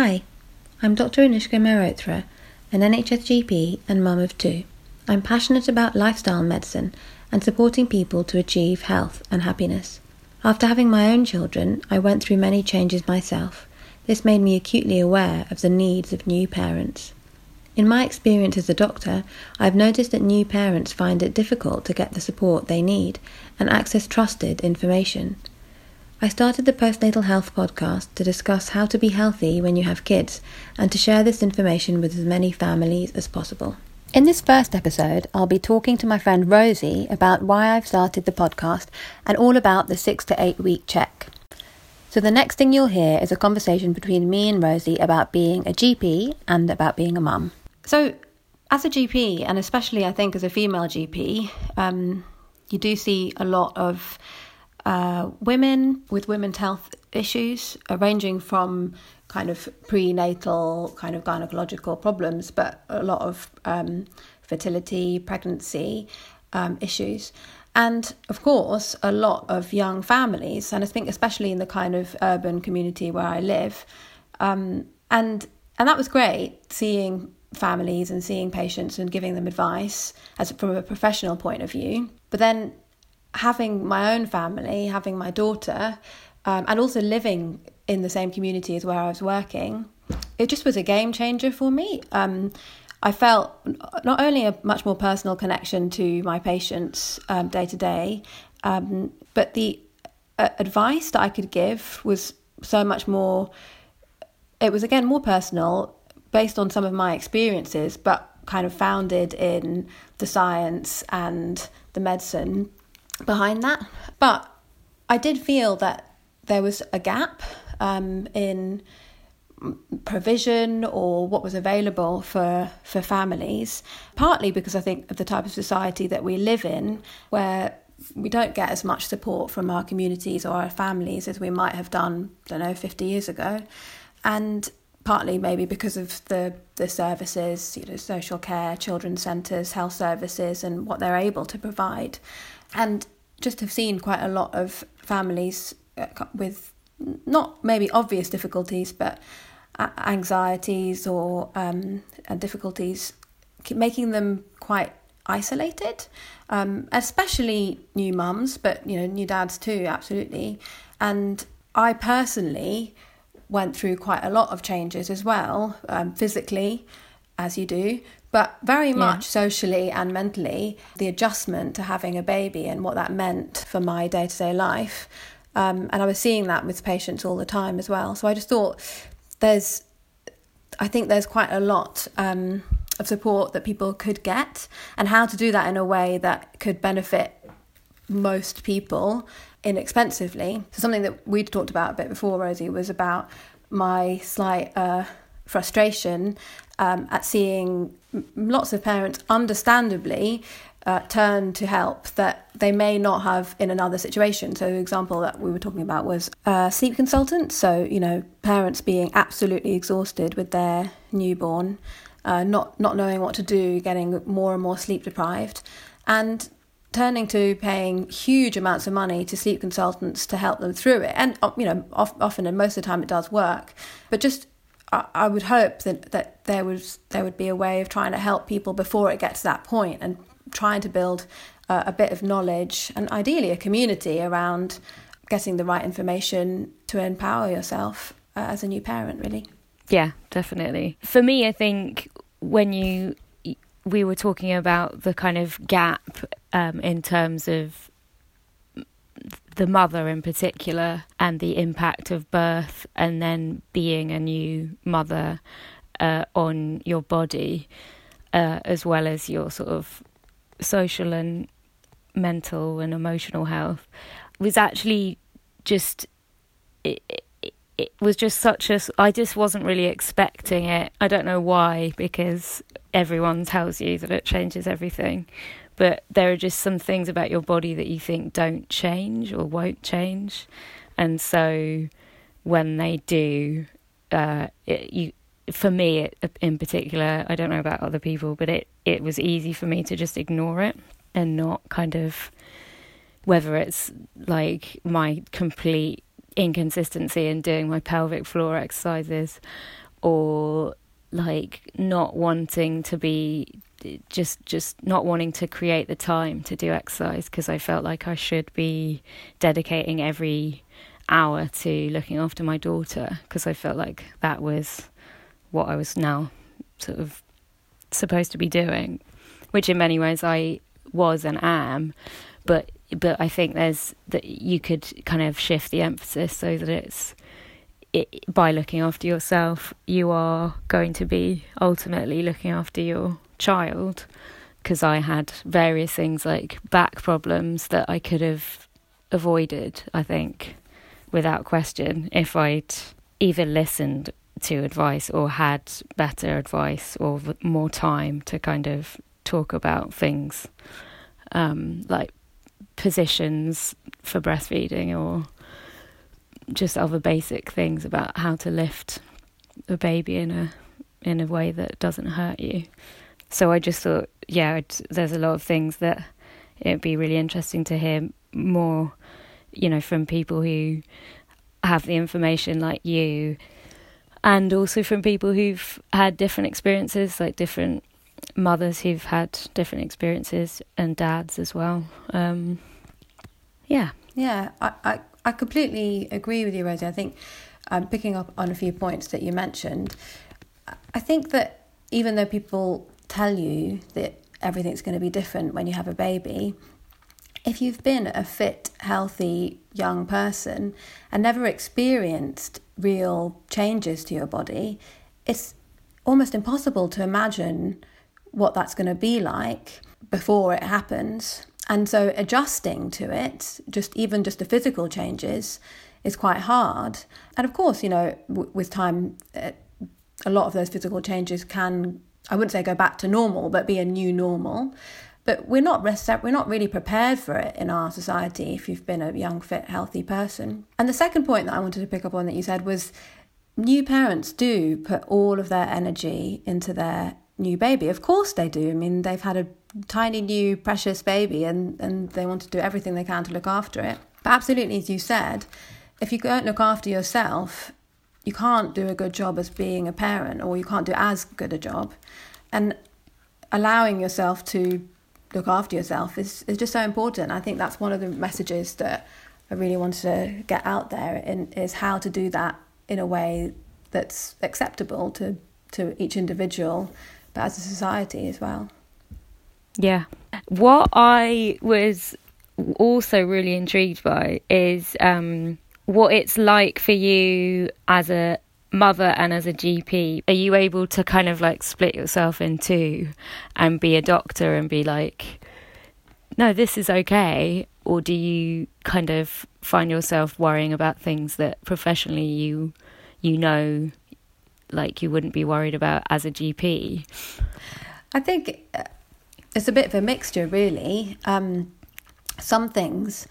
Hi, I'm Dr. Anushka Mehrotra, an NHS GP and mum of two. I'm passionate about lifestyle medicine and supporting people to achieve health and happiness. After having my own children, I went through many changes myself. This made me acutely aware of the needs of new parents. In my experience as a doctor, I've noticed that new parents find it difficult to get the support they need and access trusted information. I started the Postnatal Health podcast to discuss how to be healthy when you have kids and to share this information with as many families as possible. In this first episode, I'll be talking to my friend Rosie about why I've started the podcast and all about the six to eight week check. So, the next thing you'll hear is a conversation between me and Rosie about being a GP and about being a mum. So, as a GP, and especially I think as a female GP, um, you do see a lot of uh, women with women's health issues, uh, ranging from kind of prenatal, kind of gynecological problems, but a lot of um, fertility, pregnancy um, issues. And of course, a lot of young families, and I think especially in the kind of urban community where I live, um, and and that was great seeing families and seeing patients and giving them advice as from a professional point of view. But then having my own family, having my daughter, um, and also living in the same community as where I was working, it just was a game changer for me. Um, I felt not only a much more personal connection to my patients um, day to day, um, but the uh, advice that I could give was so much more. It was again more personal, based on some of my experiences, but kind of founded in the science and the medicine behind that. But I did feel that there was a gap um, in provision or what was available for for families partly because i think of the type of society that we live in where we don't get as much support from our communities or our families as we might have done I don't know 50 years ago and partly maybe because of the the services you know social care children's centres health services and what they're able to provide and just have seen quite a lot of families uh, with not maybe obvious difficulties, but anxieties or um, difficulties, making them quite isolated, um, especially new mums, but you know new dads too, absolutely. And I personally went through quite a lot of changes as well, um, physically, as you do, but very much yeah. socially and mentally, the adjustment to having a baby and what that meant for my day to day life. Um, and I was seeing that with patients all the time as well. So I just thought there's, I think there's quite a lot um, of support that people could get, and how to do that in a way that could benefit most people inexpensively. So something that we'd talked about a bit before, Rosie, was about my slight uh, frustration um, at seeing lots of parents, understandably, uh, turn to help that they may not have in another situation. So, example that we were talking about was a sleep consultant. So, you know, parents being absolutely exhausted with their newborn, uh, not not knowing what to do, getting more and more sleep deprived, and turning to paying huge amounts of money to sleep consultants to help them through it. And you know, often and most of the time it does work, but just I, would hope that, that there was there would be a way of trying to help people before it gets to that point and trying to build uh, a bit of knowledge and ideally a community around getting the right information to empower yourself uh, as a new parent really. Yeah definitely. For me i think when you we were talking about the kind of gap um, in terms of the mother in particular and the impact of birth and then being a new mother uh, on your body uh, as well as your sort of social and mental and emotional health was actually just it, it, it was just such a I just wasn't really expecting it. I don't know why because everyone tells you that it changes everything but there are just some things about your body that you think don't change or won't change. And so when they do uh, it, you for me in particular i don't know about other people but it it was easy for me to just ignore it and not kind of whether it's like my complete inconsistency in doing my pelvic floor exercises or like not wanting to be just just not wanting to create the time to do exercise because I felt like I should be dedicating every hour to looking after my daughter because I felt like that was what I was now sort of supposed to be doing, which in many ways I was and am, but but I think there's that you could kind of shift the emphasis so that it's it, by looking after yourself, you are going to be ultimately looking after your child. Because I had various things like back problems that I could have avoided, I think, without question, if I'd either listened to advice or had better advice or more time to kind of talk about things um, like positions for breastfeeding or just other basic things about how to lift a baby in a in a way that doesn't hurt you. So I just thought, yeah, there's a lot of things that it'd be really interesting to hear more, you know, from people who have the information like you, and also from people who've had different experiences, like different mothers who've had different experiences and dads as well. Um, yeah. Yeah, I, I, I completely agree with you, Rosie. I think um, picking up on a few points that you mentioned, I think that even though people tell you that everything's going to be different when you have a baby, if you've been a fit, healthy young person and never experienced real changes to your body, it's almost impossible to imagine what that's going to be like before it happens. And so adjusting to it, just even just the physical changes, is quite hard. And of course, you know, w- with time, uh, a lot of those physical changes can, I wouldn't say go back to normal, but be a new normal. But we're not we're not really prepared for it in our society if you've been a young, fit, healthy person. And the second point that I wanted to pick up on that you said was new parents do put all of their energy into their new baby. Of course they do. I mean, they've had a tiny new precious baby and, and they want to do everything they can to look after it. But absolutely, as you said, if you don't look after yourself, you can't do a good job as being a parent or you can't do as good a job. And allowing yourself to look after yourself is, is just so important. I think that's one of the messages that I really wanted to get out there in, is how to do that in a way that's acceptable to, to each individual, but as a society as well. Yeah. What I was also really intrigued by is um, what it's like for you as a mother and as a GP. Are you able to kind of like split yourself in two and be a doctor and be like, no, this is okay? Or do you kind of find yourself worrying about things that professionally you you know like you wouldn't be worried about as a GP? I think uh, it's a bit of a mixture, really. Um, some things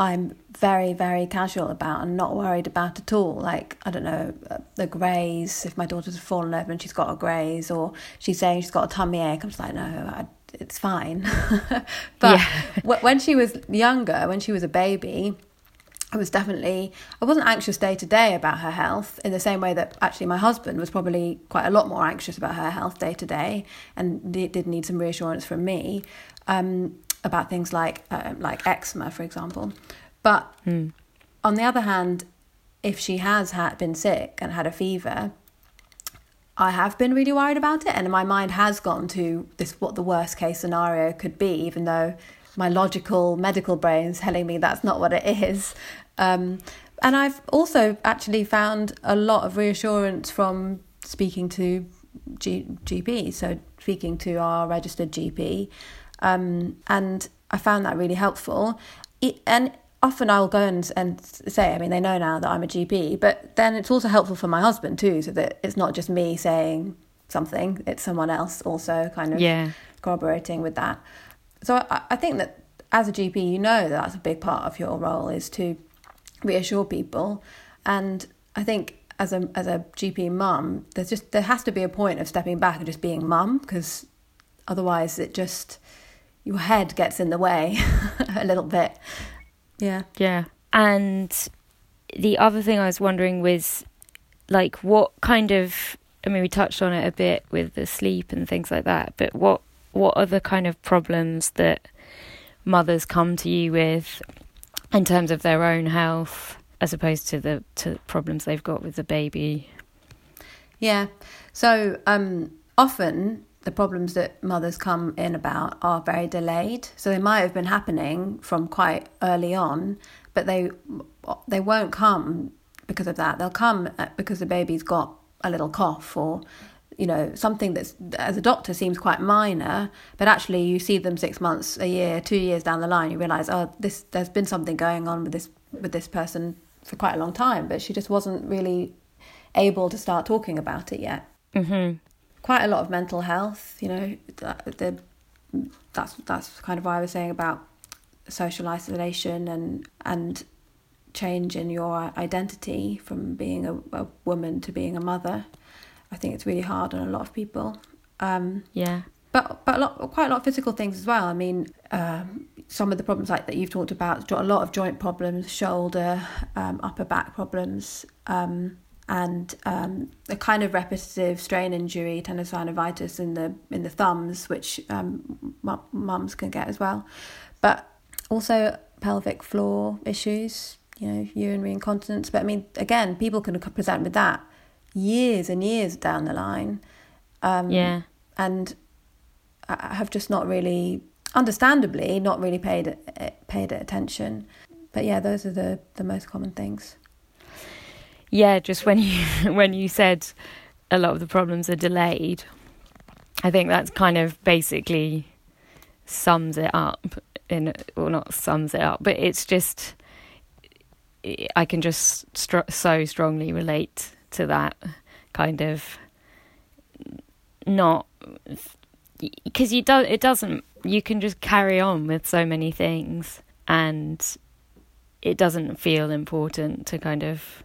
I'm very, very casual about and not worried about at all. Like, I don't know, uh, the graze, if my daughter's fallen over and she's got a graze, or she's saying she's got a tummy ache, I'm just like, no, I, it's fine. but when she was younger, when she was a baby, I was definitely I wasn't anxious day to day about her health in the same way that actually my husband was probably quite a lot more anxious about her health day to day and did need some reassurance from me um, about things like uh, like eczema, for example. But mm. on the other hand, if she has had been sick and had a fever, I have been really worried about it, and my mind has gone to this what the worst case scenario could be, even though my logical medical brain is telling me that's not what it is. Um, and I've also actually found a lot of reassurance from speaking to G- GP, so speaking to our registered GP, um, and I found that really helpful. It, and often I'll go and, and say, I mean, they know now that I'm a GP, but then it's also helpful for my husband too, so that it's not just me saying something, it's someone else also kind of yeah. corroborating with that. So I, I think that as a GP, you know that that's a big part of your role is to reassure people. And I think as a as a GP mum, there's just there has to be a point of stepping back and just being mum because otherwise it just your head gets in the way a little bit. Yeah. Yeah. And the other thing I was wondering was like what kind of I mean, we touched on it a bit with the sleep and things like that. But what what are the kind of problems that mothers come to you with in terms of their own health, as opposed to the to problems they've got with the baby? Yeah. So um, often the problems that mothers come in about are very delayed. So they might have been happening from quite early on, but they they won't come because of that. They'll come uh, because the baby's got a little cough or you know something that's as a doctor seems quite minor but actually you see them 6 months a year 2 years down the line you realize oh this there's been something going on with this with this person for quite a long time but she just wasn't really able to start talking about it yet hmm quite a lot of mental health you know the, that's that's kind of why I was saying about social isolation and and change in your identity from being a, a woman to being a mother. I think it's really hard on a lot of people. Um, Yeah. but but a lot, quite a lot of physical things as well. I mean, um, some of the problems like that you've talked about, a lot of joint problems, shoulder, um, upper back problems, um, and um, a kind of repetitive strain injury, tenosynovitis in the in the thumbs, which um, mums can get as well. But also pelvic floor issues, you know, urinary incontinence. But I mean, again, people can present with that years and years down the line. Um, Yeah. and I have just not really, understandably, not really paid paid attention. But yeah, those are the, the most common things. Yeah, just when you when you said a lot of the problems are delayed, I think that's kind of basically sums it up in or not sums it up, but it's just I can just so strongly relate to that kind of not because you don't it doesn't you can just carry on with so many things and it doesn't feel important to kind of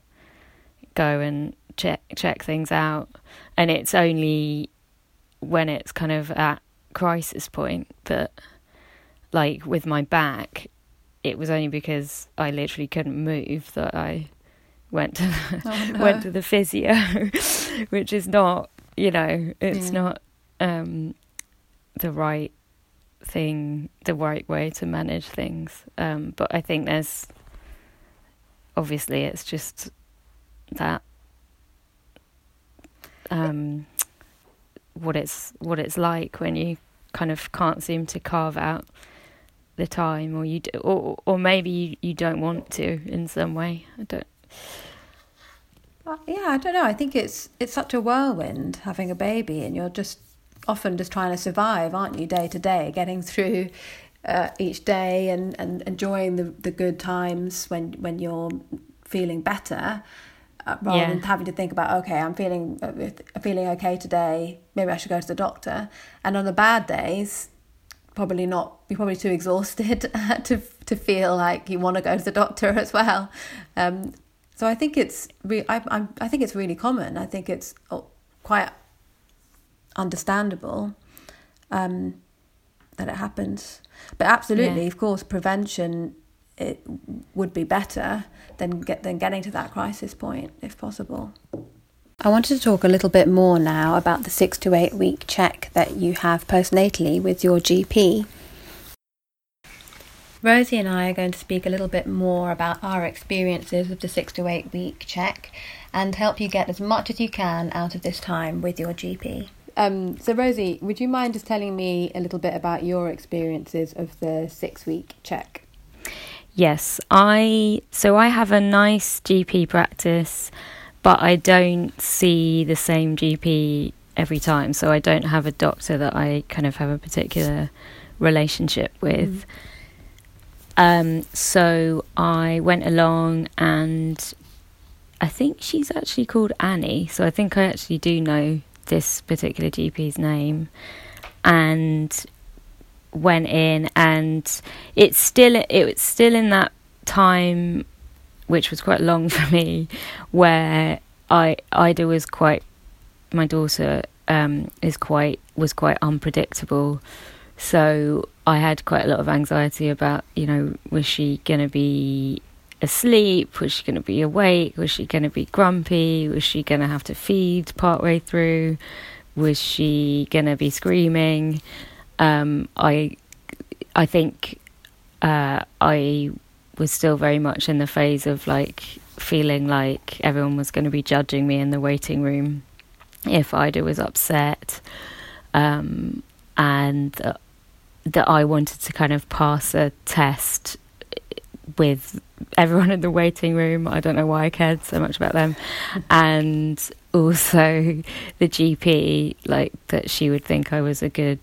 go and check check things out and it's only when it's kind of at crisis point that like with my back it was only because I literally couldn't move that I went to the, Oh, no. went to the physio which is not you know it's Yeah. not um the right thing the right way to manage things um but I think there's obviously it's just that um what it's what it's like when you kind of can't seem to carve out the time or you do, or or maybe you, you don't want to in some way i don't Uh, yeah, I don't know. I think it's it's such a whirlwind having a baby, and you're just often just trying to survive, aren't you, day to day, getting through uh, each day and, and enjoying the, the good times when when you're feeling better, rather Yeah. than having to think about okay, I'm feeling uh, feeling okay today. Maybe I should go to the doctor. And on the bad days, probably not. You're probably too exhausted to to feel like you want to go to the doctor as well. Um, so I think it's re- I I'm, I think it's really common. I think it's uh, quite understandable um, that it happens. But absolutely, Yeah. of course, prevention it would be better than get than getting to that crisis point if possible. I wanted to talk a little bit more now about the six to eight week check that you have postnatally with your GP. Rosie and I are going to speak a little bit more about our experiences of the six to eight week check and help you get as much as you can out of this time with your GP. Um, so, Rosie, would you mind just telling me a little bit about your experiences of the six week check? Yes i so i have a nice gp practice but i don't see the same gp every time. So i don't have a doctor that i kind of have a particular relationship with. Um so i went along and i think she's actually called annie. So i think i actually do know this particular gp's name. And went in and it's still it's still in that time which was quite long for me where I Ida was quite my daughter um is quite was quite unpredictable so I had quite a lot of anxiety about you know was she going to be asleep? Was she going to be awake? Was she going to be grumpy? Was she going to have to feed partway through? Was she going to be screaming? Um, I, I think uh, I was still very much in the phase of like feeling like everyone was going to be judging me in the waiting room if Ida was upset, um, and uh, that I wanted to kind of pass a test with everyone in the waiting room. I don't know why I cared so much about them, and also the GP, like that she would think I was a good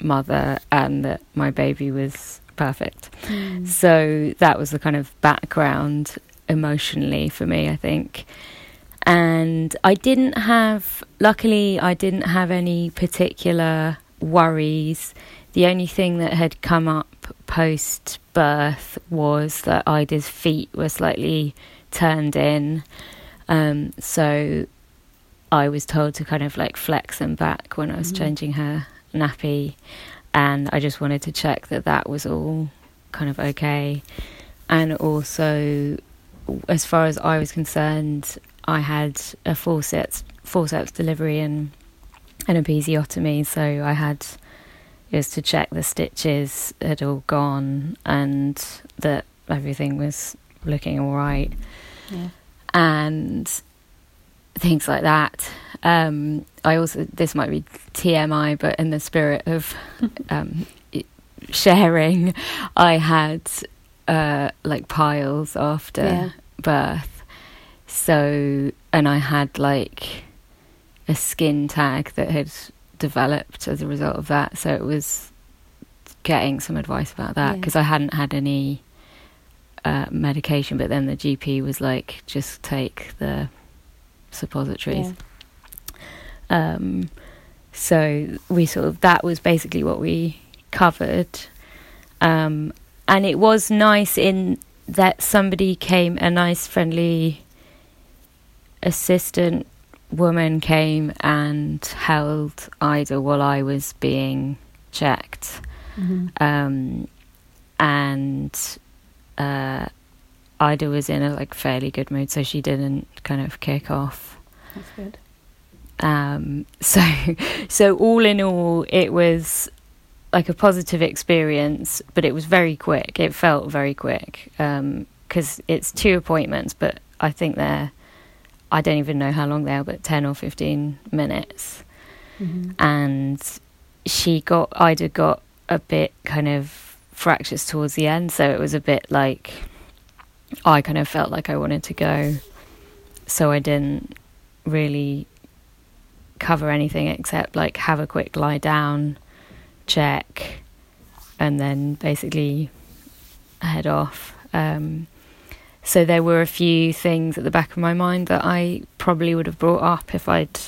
mother and that my baby was perfect. Mm. So that was the kind of background emotionally for me, I think. And I didn't have, luckily, I didn't have any particular worries. The only thing that had come up post birth was that Ida's feet were slightly turned in. Um, so I was told to kind of like flex them back when I was mm. changing her nappy. And I just wanted to check that that was all kind of okay. And also, as far as I was concerned, I had a forceps forceps delivery and an episiotomy, so I had it was to check the stitches had all gone and that everything was looking all right, yeah. and things like that. Um, I also this might be TMI, but in the spirit of um, sharing, I had uh, like piles after yeah. birth. So, and I had like a skin tag that had developed as a result of that. So it was getting some advice about that because yeah. I hadn't had any uh, medication, but then the GP was like, just take the suppositories. Yeah. Um, so we sort of that was basically what we covered. Um, and it was nice in that somebody came, a nice, friendly assistant woman came and held Ida while I was being checked. Mm-hmm. Um, and uh, Ida was in a like fairly good mood, so she didn't kind of kick off. That's good. Um, so, so all in all, it was like a positive experience, but it was very quick. It felt very quick because um, it's two appointments, but I think they're I don't even know how long they are, but ten or fifteen minutes. Mm-hmm. And she got Ida got a bit kind of fractious towards the end, so it was a bit like I kind of felt like I wanted to go, so I didn't really cover anything except like have a quick lie down check, and then basically head off. Um, so there were a few things at the back of my mind that I probably would have brought up if I'd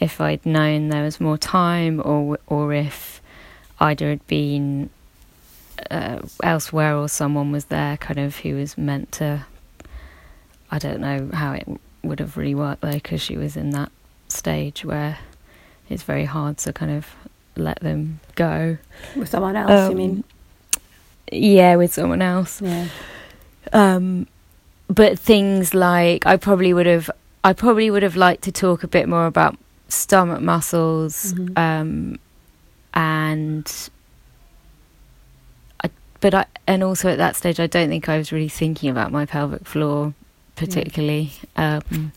if I'd known there was more time, or or if Ida had been uh, elsewhere or someone was there, kind of who was meant to. I don't know how it would have really worked though, because she was in that stage where it's very hard to kind of let them go. With someone else, um, you mean? Yeah, with someone else. Yeah. Um, but things like I probably would have, I probably would have liked to talk a bit more about stomach muscles, mm-hmm. um, and I, but I, and also at that stage, I don't think I was really thinking about my pelvic floor particularly, yeah. um,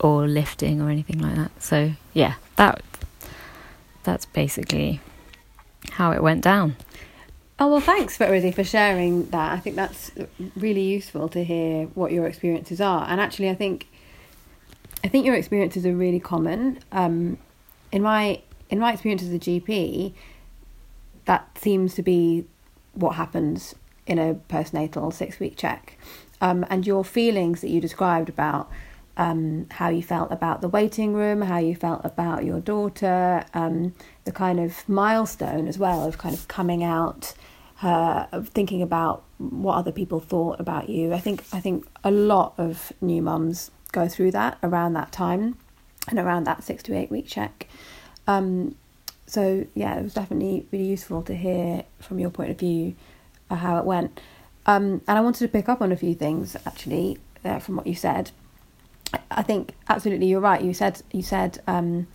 or lifting or anything like that. So yeah, that that's basically how it went down. Oh well, thanks, Rosie, for sharing that. I think that's really useful to hear what your experiences are. And actually, I think, I think your experiences are really common. Um, in my in my experience as a GP, that seems to be what happens in a postnatal six week check. Um, and your feelings that you described about um, how you felt about the waiting room, how you felt about your daughter, um, the kind of milestone as well of kind of coming out, uh, of thinking about what other people thought about you. I think I think a lot of new mums go through that around that time and around that six to eight week check. Um, so yeah, it was definitely really useful to hear from your point of view uh, how it went. Um, and I wanted to pick up on a few things actually uh, from what you said. I think absolutely you're right. You said you said um,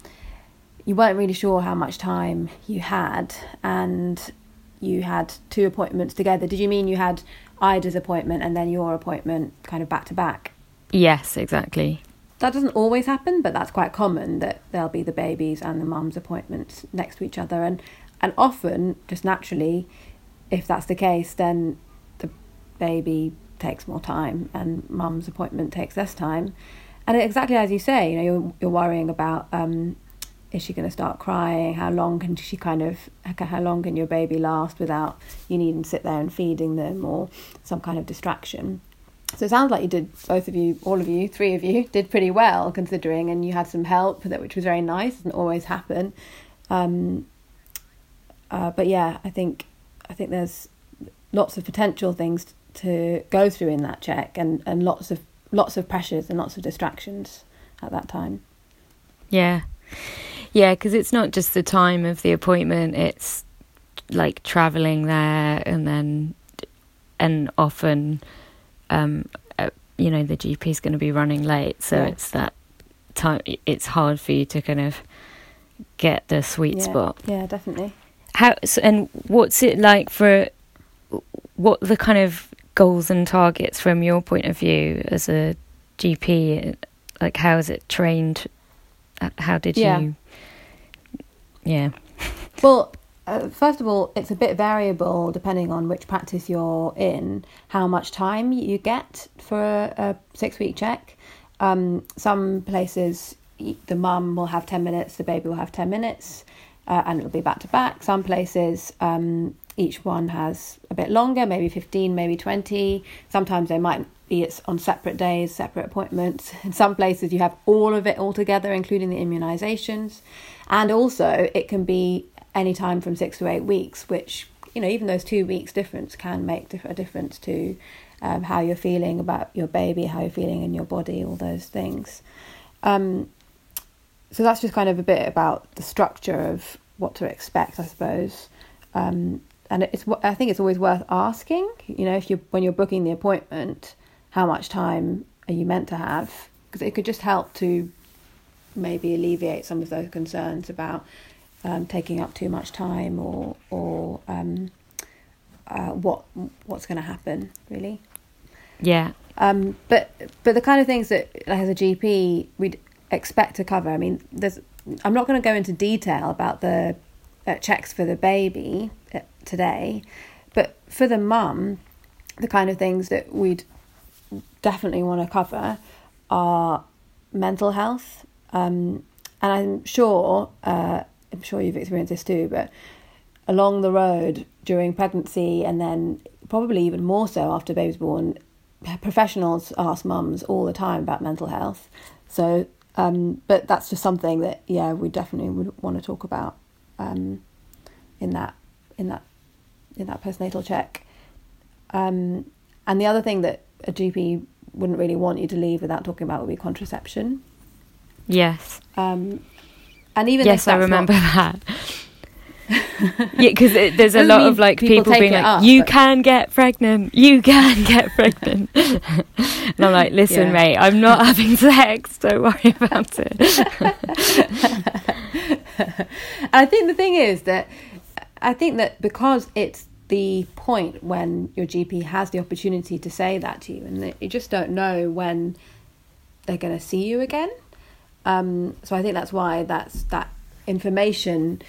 you weren't really sure how much time you had, and you had two appointments together. Did you mean you had Ida's appointment and then your appointment kind of back to back? Yes, exactly. That doesn't always happen, but that's quite common that there'll be the baby's and the mum's appointments next to each other, and and often just naturally, if that's the case, then the baby takes more time and mum's appointment takes less time. And exactly as you say, you know, you're, you're worrying about um, is she going to start crying? How long can she kind of, how long can your baby last without you needing to sit there and feeding them or some kind of distraction? So it sounds like you did, both of you, all of you, three of you, did pretty well considering, and you had some help, that which was very nice, doesn't always happen. Um, uh, but yeah, I think I think there's lots of potential things to go through in that check, and, and lots of lots of pressures and lots of distractions at that time. Yeah, yeah, because it's not just the time of the appointment; it's like traveling there, and then and often, um, uh, you know, the GP is going to be running late, so yeah. it's that time. It's hard for you to kind of get the sweet yeah. spot. Yeah, definitely. How and what's it like for what the kind of goals and targets from your point of view as a GP? Like, how is it trained? Uh, how did yeah. you? Yeah. Well, uh, first of all, it's a bit variable depending on which practice you're in, how much time you get for a, a six week check. Um, some places, the mum will have 10 minutes, the baby will have 10 minutes uh, and it'll be back to back. Some places, um, each one has a bit longer, maybe 15, maybe 20. Sometimes they might be it's on separate days, separate appointments. In some places, you have all of it all together, including the immunisations. And also, it can be any time from six to eight weeks, which, you know, even those two weeks difference can make a difference to um, how you're feeling about your baby, how you're feeling in your body, all those things. Um, so that's just kind of a bit about the structure of what to expect, I suppose. Um, and it's I think it's always worth asking. You know, if you when you're booking the appointment, how much time are you meant to have? Because it could just help to maybe alleviate some of those concerns about um, taking up too much time or or um, uh, what what's going to happen really. Yeah. Um, but but the kind of things that like, as a GP we'd expect to cover. I mean, there's. I'm not going to go into detail about the uh, checks for the baby uh, today, but for the mum, the kind of things that we'd definitely want to cover are mental health. Um, and I'm sure, uh, I'm sure you've experienced this too, but along the road during pregnancy and then probably even more so after baby's born, professionals ask mums all the time about mental health. So um, but that's just something that yeah we definitely would want to talk about um, in that in that in that postnatal check. Um, and the other thing that a GP wouldn't really want you to leave without talking about would be contraception. Yes. Um, and even yes, I remember not... that. yeah, because there's a lot of like people, people being like, up, "You but... can get pregnant. You can get pregnant," and I'm like, "Listen, yeah. mate, I'm not having sex. Don't worry about it." I think the thing is that I think that because it's the point when your GP has the opportunity to say that to you, and you just don't know when they're going to see you again. Um, so I think that's why that's that information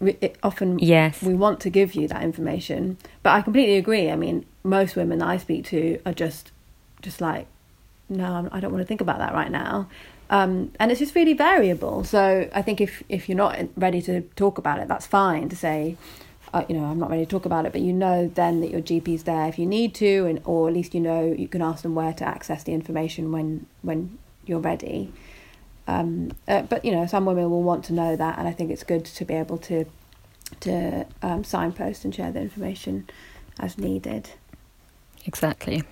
it, often yes. we want to give you that information but i completely agree. I mean most women that i speak to are just just like no i don't want to think about that right now. Um, and it's just really variable. So i think if if you're not ready to talk about it that's fine to say uh, you know i'm not ready to talk about it but you know then that your gp's there if you need to and or at least you know you can ask them where to access the information when when you're ready um, uh, but you know, some women will want to know that, and I think it's good to be able to to um, signpost and share the information as needed. Exactly.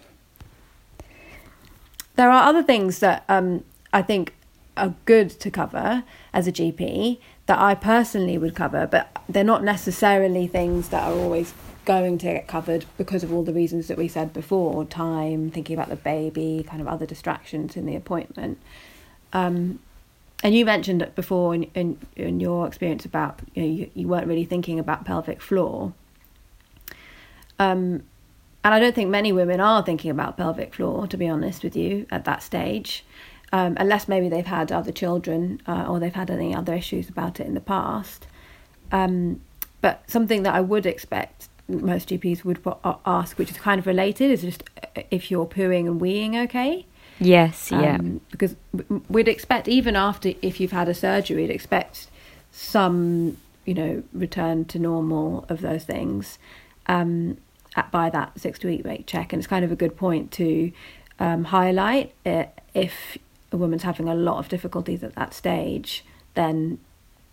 There are other things that um, I think are good to cover as a GP that I personally would cover, but they're not necessarily things that are always going to get covered because of all the reasons that we said before time, thinking about the baby, kind of other distractions in the appointment. Um, and you mentioned it before in, in, in your experience about you, know, you, you weren't really thinking about pelvic floor. Um, and I don't think many women are thinking about pelvic floor, to be honest with you, at that stage, um, unless maybe they've had other children uh, or they've had any other issues about it in the past. Um, but something that I would expect most GPs would ask, which is kind of related, is just uh, if you're pooing and weeing okay. Yes, yeah. Um, because we'd expect, even after if you've had a surgery, we'd expect some, you know, return to normal of those things um, at, by that six to eight week check. And it's kind of a good point to um, highlight it, if a woman's having a lot of difficulties at that stage, then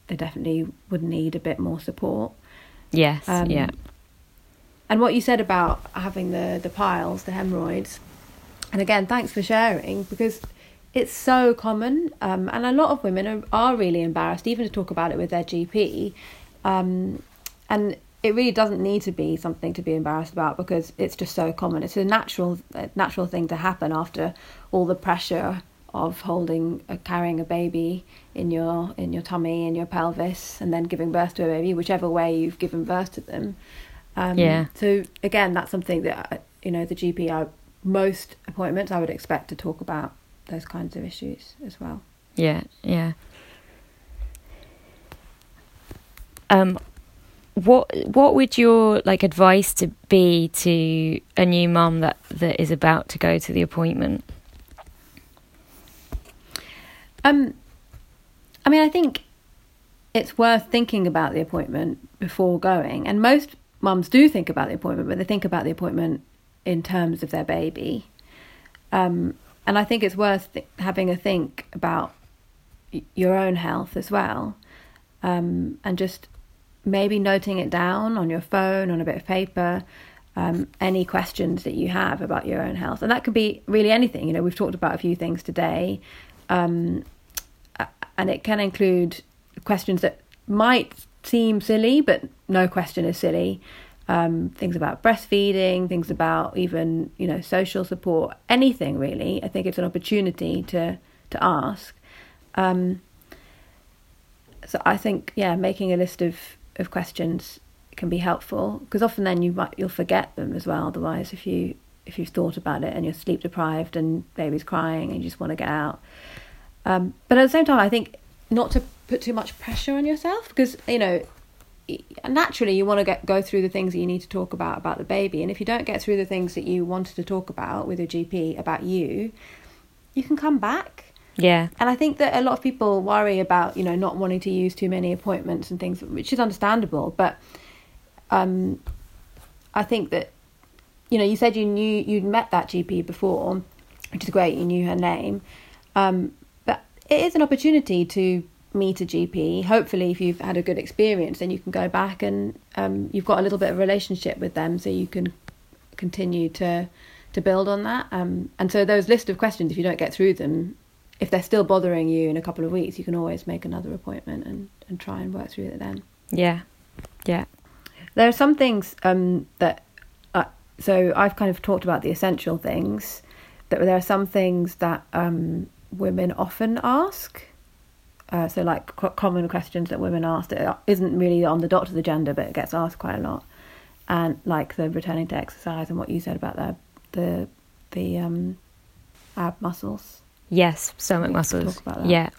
they definitely would need a bit more support. Yes, um, yeah. And what you said about having the, the piles, the hemorrhoids, and again, thanks for sharing because it's so common. Um, and a lot of women are, are really embarrassed even to talk about it with their GP. Um, and it really doesn't need to be something to be embarrassed about because it's just so common. It's a natural, natural thing to happen after all the pressure of holding, uh, carrying a baby in your in your tummy in your pelvis, and then giving birth to a baby, whichever way you've given birth to them. Um, yeah. So again, that's something that uh, you know the GP. I, most appointments, I would expect to talk about those kinds of issues as well. Yeah, yeah. Um, what what would your like advice to be to a new mum that that is about to go to the appointment? Um, I mean, I think it's worth thinking about the appointment before going, and most mums do think about the appointment, but they think about the appointment in terms of their baby. Um, and I think it's worth th- having a think about y- your own health as well, um, and just maybe noting it down on your phone on a bit of paper. Um, any questions that you have about your own health, and that could be really anything. You know, we've talked about a few things today, um, and it can include questions that might seem silly, but no question is silly. Um, things about breastfeeding, things about even you know social support, anything really. I think it's an opportunity to to ask. Um, so I think yeah, making a list of of questions can be helpful because often then you might you'll forget them as well. Otherwise, if you if you've thought about it and you're sleep deprived and baby's crying and you just want to get out. Um, but at the same time, I think not to put too much pressure on yourself because you know naturally you want to get go through the things that you need to talk about about the baby and if you don't get through the things that you wanted to talk about with your GP about you you can come back. Yeah. And i think that a lot of people worry about you know not wanting to use too many appointments and things which is understandable but um i think that you know you said you knew you'd met that GP before which is great you knew her name um but it is an opportunity to meet a GP. Hopefully, if you've had a good experience, then you can go back and um, you've got a little bit of relationship with them, so you can continue to to build on that. Um, and so those list of questions, if you don't get through them, if they're still bothering you in a couple of weeks, you can always make another appointment and, and try and work through it then. Yeah, yeah. There are some things um, that, uh, so I've kind of talked about the essential things, that there are some things that um, women often ask uh, so, like common questions that women ask it isn't really on the doctor's agenda, but it gets asked quite a lot. And like the returning to exercise and what you said about the the the um, ab muscles. Yes, stomach muscles. Yeah.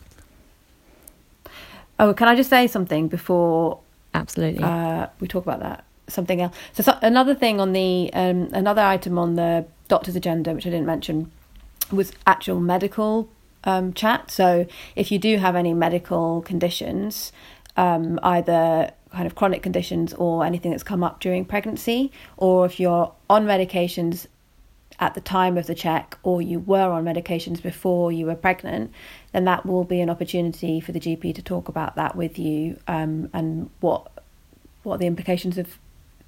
Oh, can I just say something before? Absolutely. Uh, we talk about that. Something else. So, so another thing on the um, another item on the doctor's agenda, which I didn't mention, was actual medical um, chat. So if you do have any medical conditions, um, either kind of chronic conditions or anything that's come up during pregnancy, or if you're on medications at the time of the check or you were on medications before you were pregnant, then that will be an opportunity for the GP to talk about that with you um, and what what the implications of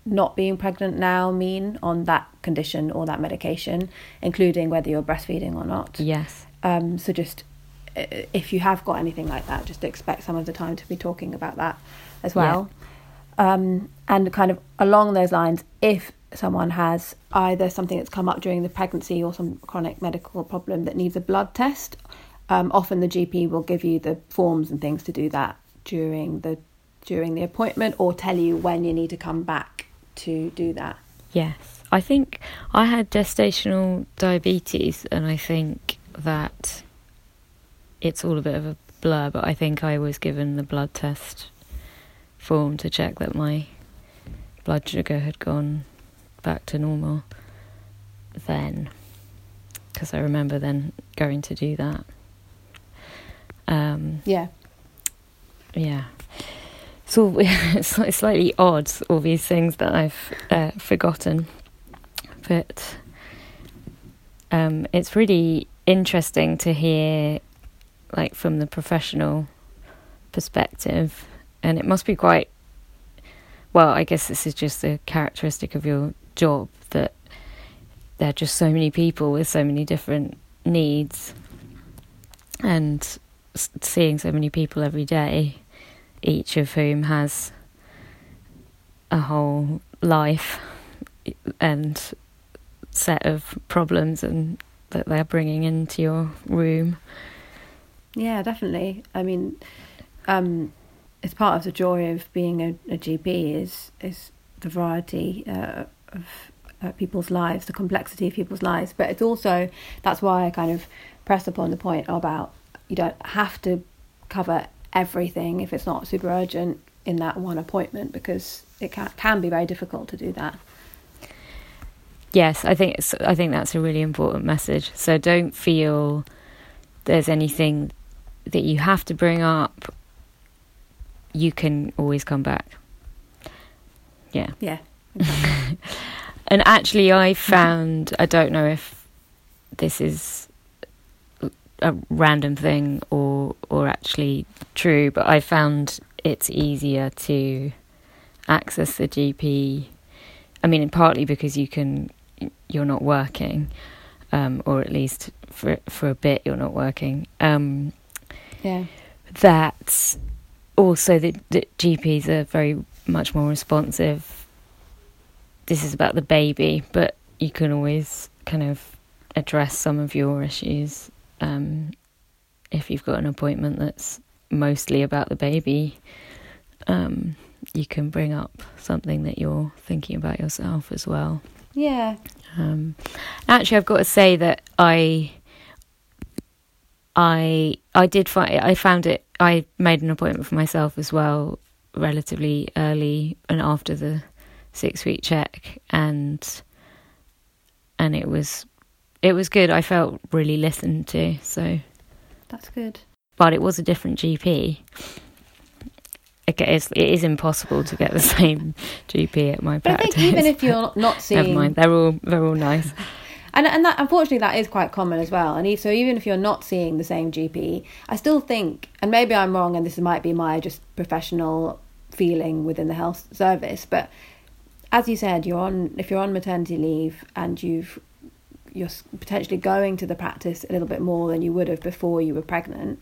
not being pregnant now mean on that condition or that medication, including whether you're breastfeeding or not. Yes. Um, so just if you have got anything like that, just expect some of the time to be talking about that as well. Um, and kind of along those lines, if someone has either something that's come up during the pregnancy or some chronic medical problem that needs a blood test, um, often the GP will give you the forms and things to do that during the during the appointment or tell you when you need to come back to do that. Yes, I think I had gestational diabetes, and I think that it's all a bit of a blur, but I think I was given the blood test form to check that my blood sugar had gone back to normal then because I remember then going to do that. Um, yeah. Yeah. So it's slightly odd, all these things that I've uh, forgotten. But um, it's really interesting to hear, like, from the professional perspective. And it must be quite, well, I guess this is just a characteristic of your job that there are just so many people with so many different needs. And seeing so many people every day, each of whom has a whole life and set of problems and that they're bringing into your room. Yeah, definitely. I mean, um, it's part of the joy of being a, a GP is is the variety uh, of uh, people's lives, the complexity of people's lives. But it's also that's why I kind of press upon the point about you don't have to cover everything if it's not super urgent in that one appointment because it can, can be very difficult to do that. Yes, I think it's, I think that's a really important message. So don't feel there's anything that you have to bring up. You can always come back. Yeah. Yeah. Exactly. and actually, I found I don't know if this is a random thing or or actually true, but I found it's easier to access the GP. I mean, partly because you can you're not working, um, or at least for for a bit you're not working. Um, yeah. That also the, the GPs are very much more responsive. This is about the baby, but you can always kind of address some of your issues um, if you've got an appointment that's mostly about the baby, um, you can bring up something that you're thinking about yourself as well. Yeah. Um, actually, I've got to say that I, I, I did find I found it. I made an appointment for myself as well, relatively early and after the six week check, and and it was it was good. I felt really listened to. So that's good. But it was a different GP. It is, it is impossible to get the same GP at my but practice. I think even if you're not seeing, never mind, they're all they're all nice. and and that unfortunately that is quite common as well. And so even if you're not seeing the same GP, I still think, and maybe I'm wrong, and this might be my just professional feeling within the health service, but as you said, you're on if you're on maternity leave and you've you're potentially going to the practice a little bit more than you would have before you were pregnant,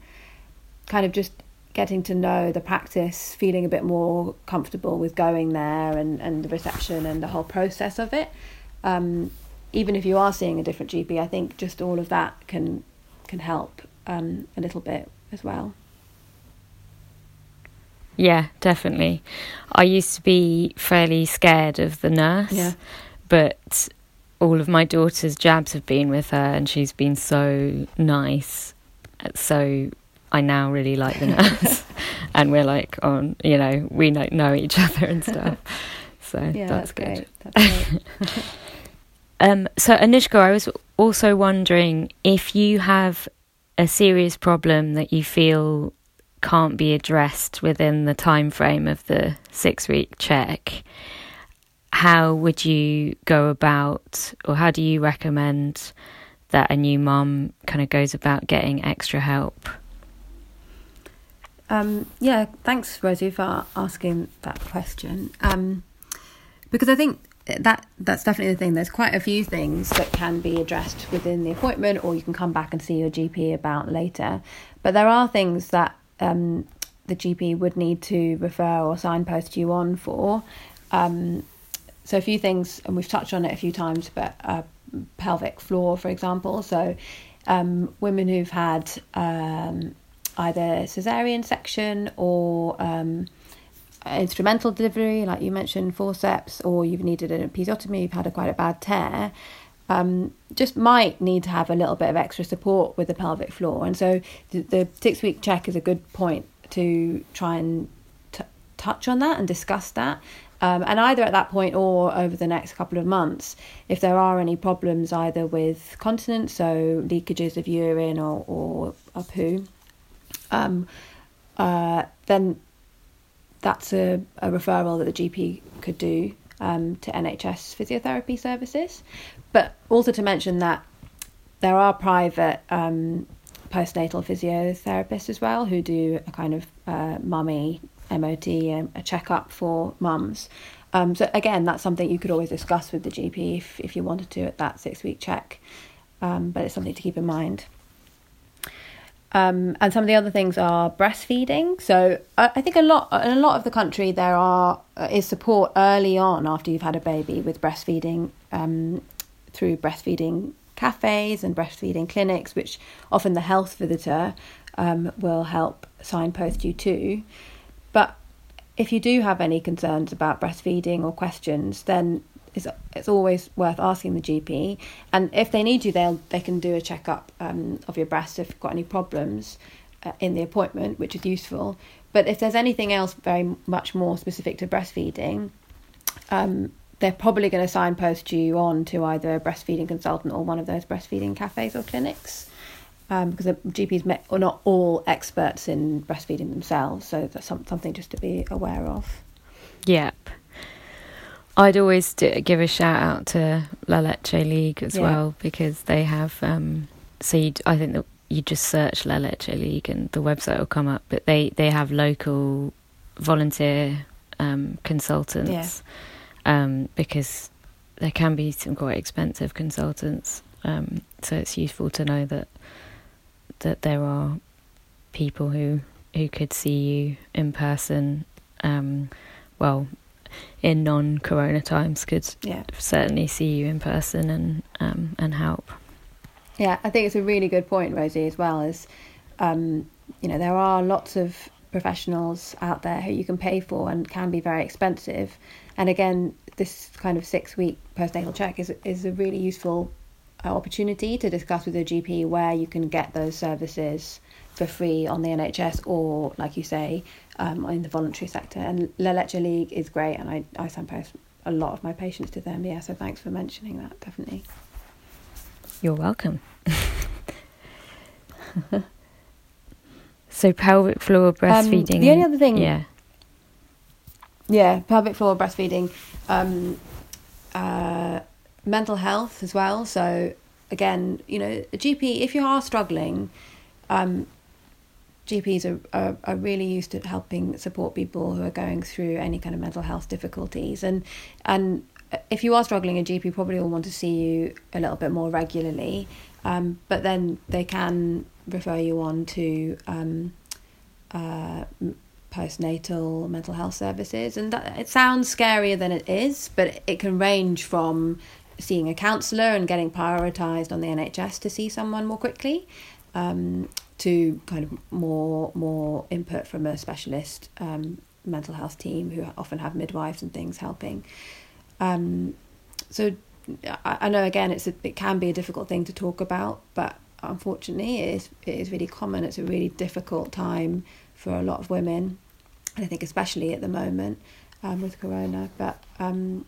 kind of just getting to know the practice, feeling a bit more comfortable with going there and, and the reception and the whole process of it. Um, even if you are seeing a different GP, I think just all of that can can help um, a little bit as well. Yeah, definitely. I used to be fairly scared of the nurse, yeah. but all of my daughter's jabs have been with her, and she's been so nice. So I now really like the nurse, and we're like on, you know, we know, know each other and stuff. So yeah, that's, that's good. That's great. um, so Anushka, I was also wondering if you have a serious problem that you feel can't be addressed within the time frame of the six week check how would you go about, or how do you recommend that a new mum kind of goes about getting extra help? Um, yeah, thanks, Rosie, for asking that question. Um, because I think that that's definitely the thing. There's quite a few things that can be addressed within the appointment, or you can come back and see your GP about later. But there are things that um, the GP would need to refer or signpost you on for. Um, so a few things, and we've touched on it a few times, but uh, pelvic floor, for example. So um, women who've had um, either cesarean section or um, instrumental delivery, like you mentioned, forceps, or you've needed an episiotomy, you've had a quite a bad tear, um, just might need to have a little bit of extra support with the pelvic floor. And so the, the six week check is a good point to try and t- touch on that and discuss that. Um, and either at that point or over the next couple of months, if there are any problems either with continence, so leakages of urine or, or a poo, um, uh, then that's a, a referral that the GP could do um, to NHS physiotherapy services. But also to mention that there are private um, postnatal physiotherapists as well who do a kind of uh, mummy MOT, um, a checkup for mums. Um, so again, that's something you could always discuss with the GP if, if you wanted to at that six week check. Um, but it's something to keep in mind. Um, and some of the other things are breastfeeding. So I, I, think a lot in a lot of the country there are uh, is support early on after you've had a baby with breastfeeding um, through breastfeeding cafes and breastfeeding clinics, which often the health visitor um, will help signpost you to. But if you do have any concerns about breastfeeding or questions, then it's, it's always worth asking the GP. And if they need you, they'll they can do a checkup um, of your breast if you've got any problems uh, in the appointment, which is useful. But if there's anything else very much more specific to breastfeeding, um, they're probably going to signpost you on to either a breastfeeding consultant or one of those breastfeeding cafes or clinics. Um, because the GPs are not all experts in breastfeeding themselves, so that's some, something just to be aware of. Yep. I'd always do, give a shout out to La Leche League as yeah. well because they have. Um, so you, I think that you just search La Leche League and the website will come up. But they they have local volunteer um, consultants yeah. um, because there can be some quite expensive consultants. Um, so it's useful to know that that there are people who who could see you in person. Um, well, in non-corona times could yeah. certainly see you in person and um, and help. Yeah, I think it's a really good point, Rosie, as well as um, you know there are lots of professionals out there who you can pay for and can be very expensive. And again, this kind of six-week postnatal check is is a really useful uh, opportunity to discuss with your GP where you can get those services for free on the NHS or, like you say, um, in the voluntary sector. And La Leche League is great, and I, I signpost a lot of my patients to them. Yeah, so thanks for mentioning that, definitely. You're welcome. so pelvic floor breastfeeding. Um, the only other thing, yeah, yeah, pelvic floor breastfeeding, um, uh, mental health as well. So again, you know, a GP if you are struggling, um, GPs are, are, are really used to helping support people who are going through any kind of mental health difficulties. And, and if you are struggling, a GP probably will want to see you a little bit more regularly. Um, but then they can refer you on to um, uh, postnatal mental health services. And that, it sounds scarier than it is, but it can range from seeing a counsellor and getting prioritised on the NHS to see someone more quickly. Um, to kind of more more input from a specialist um, mental health team who often have midwives and things helping. Um, so I, I, know again it's a, it can be a difficult thing to talk about, but unfortunately it is it is really common. It's a really difficult time for a lot of women, and I think especially at the moment um, with Corona. But um,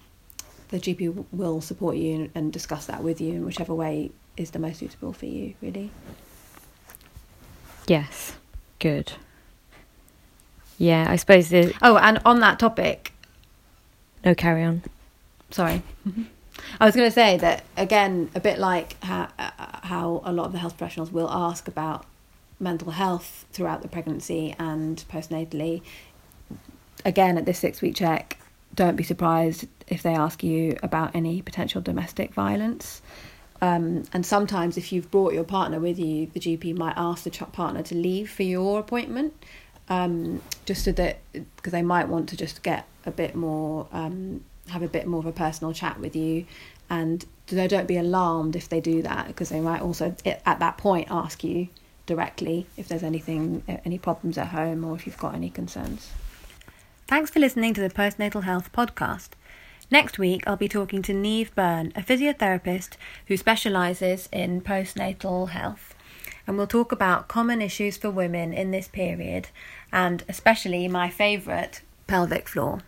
the GP will support you and discuss that with you in whichever way is the most suitable for you, really. Yes, good. Yeah, I suppose the. Oh, and on that topic. No, carry on. Sorry. I was going to say that again, a bit like how, uh, how a lot of the health professionals will ask about mental health throughout the pregnancy and postnatally. Again, at this six week check, don't be surprised if they ask you about any potential domestic violence. Um, and sometimes, if you've brought your partner with you, the GP might ask the partner to leave for your appointment. um, just so that because they might want to just get a bit more, um, have a bit more of a personal chat with you, and so don't be alarmed if they do that because they might also at that point ask you directly if there's anything, any problems at home or if you've got any concerns. Thanks for listening to the Postnatal Health podcast. Next week, I'll be talking to Neve Byrne, a physiotherapist who specialises in postnatal health. And we'll talk about common issues for women in this period and especially my favourite, pelvic floor.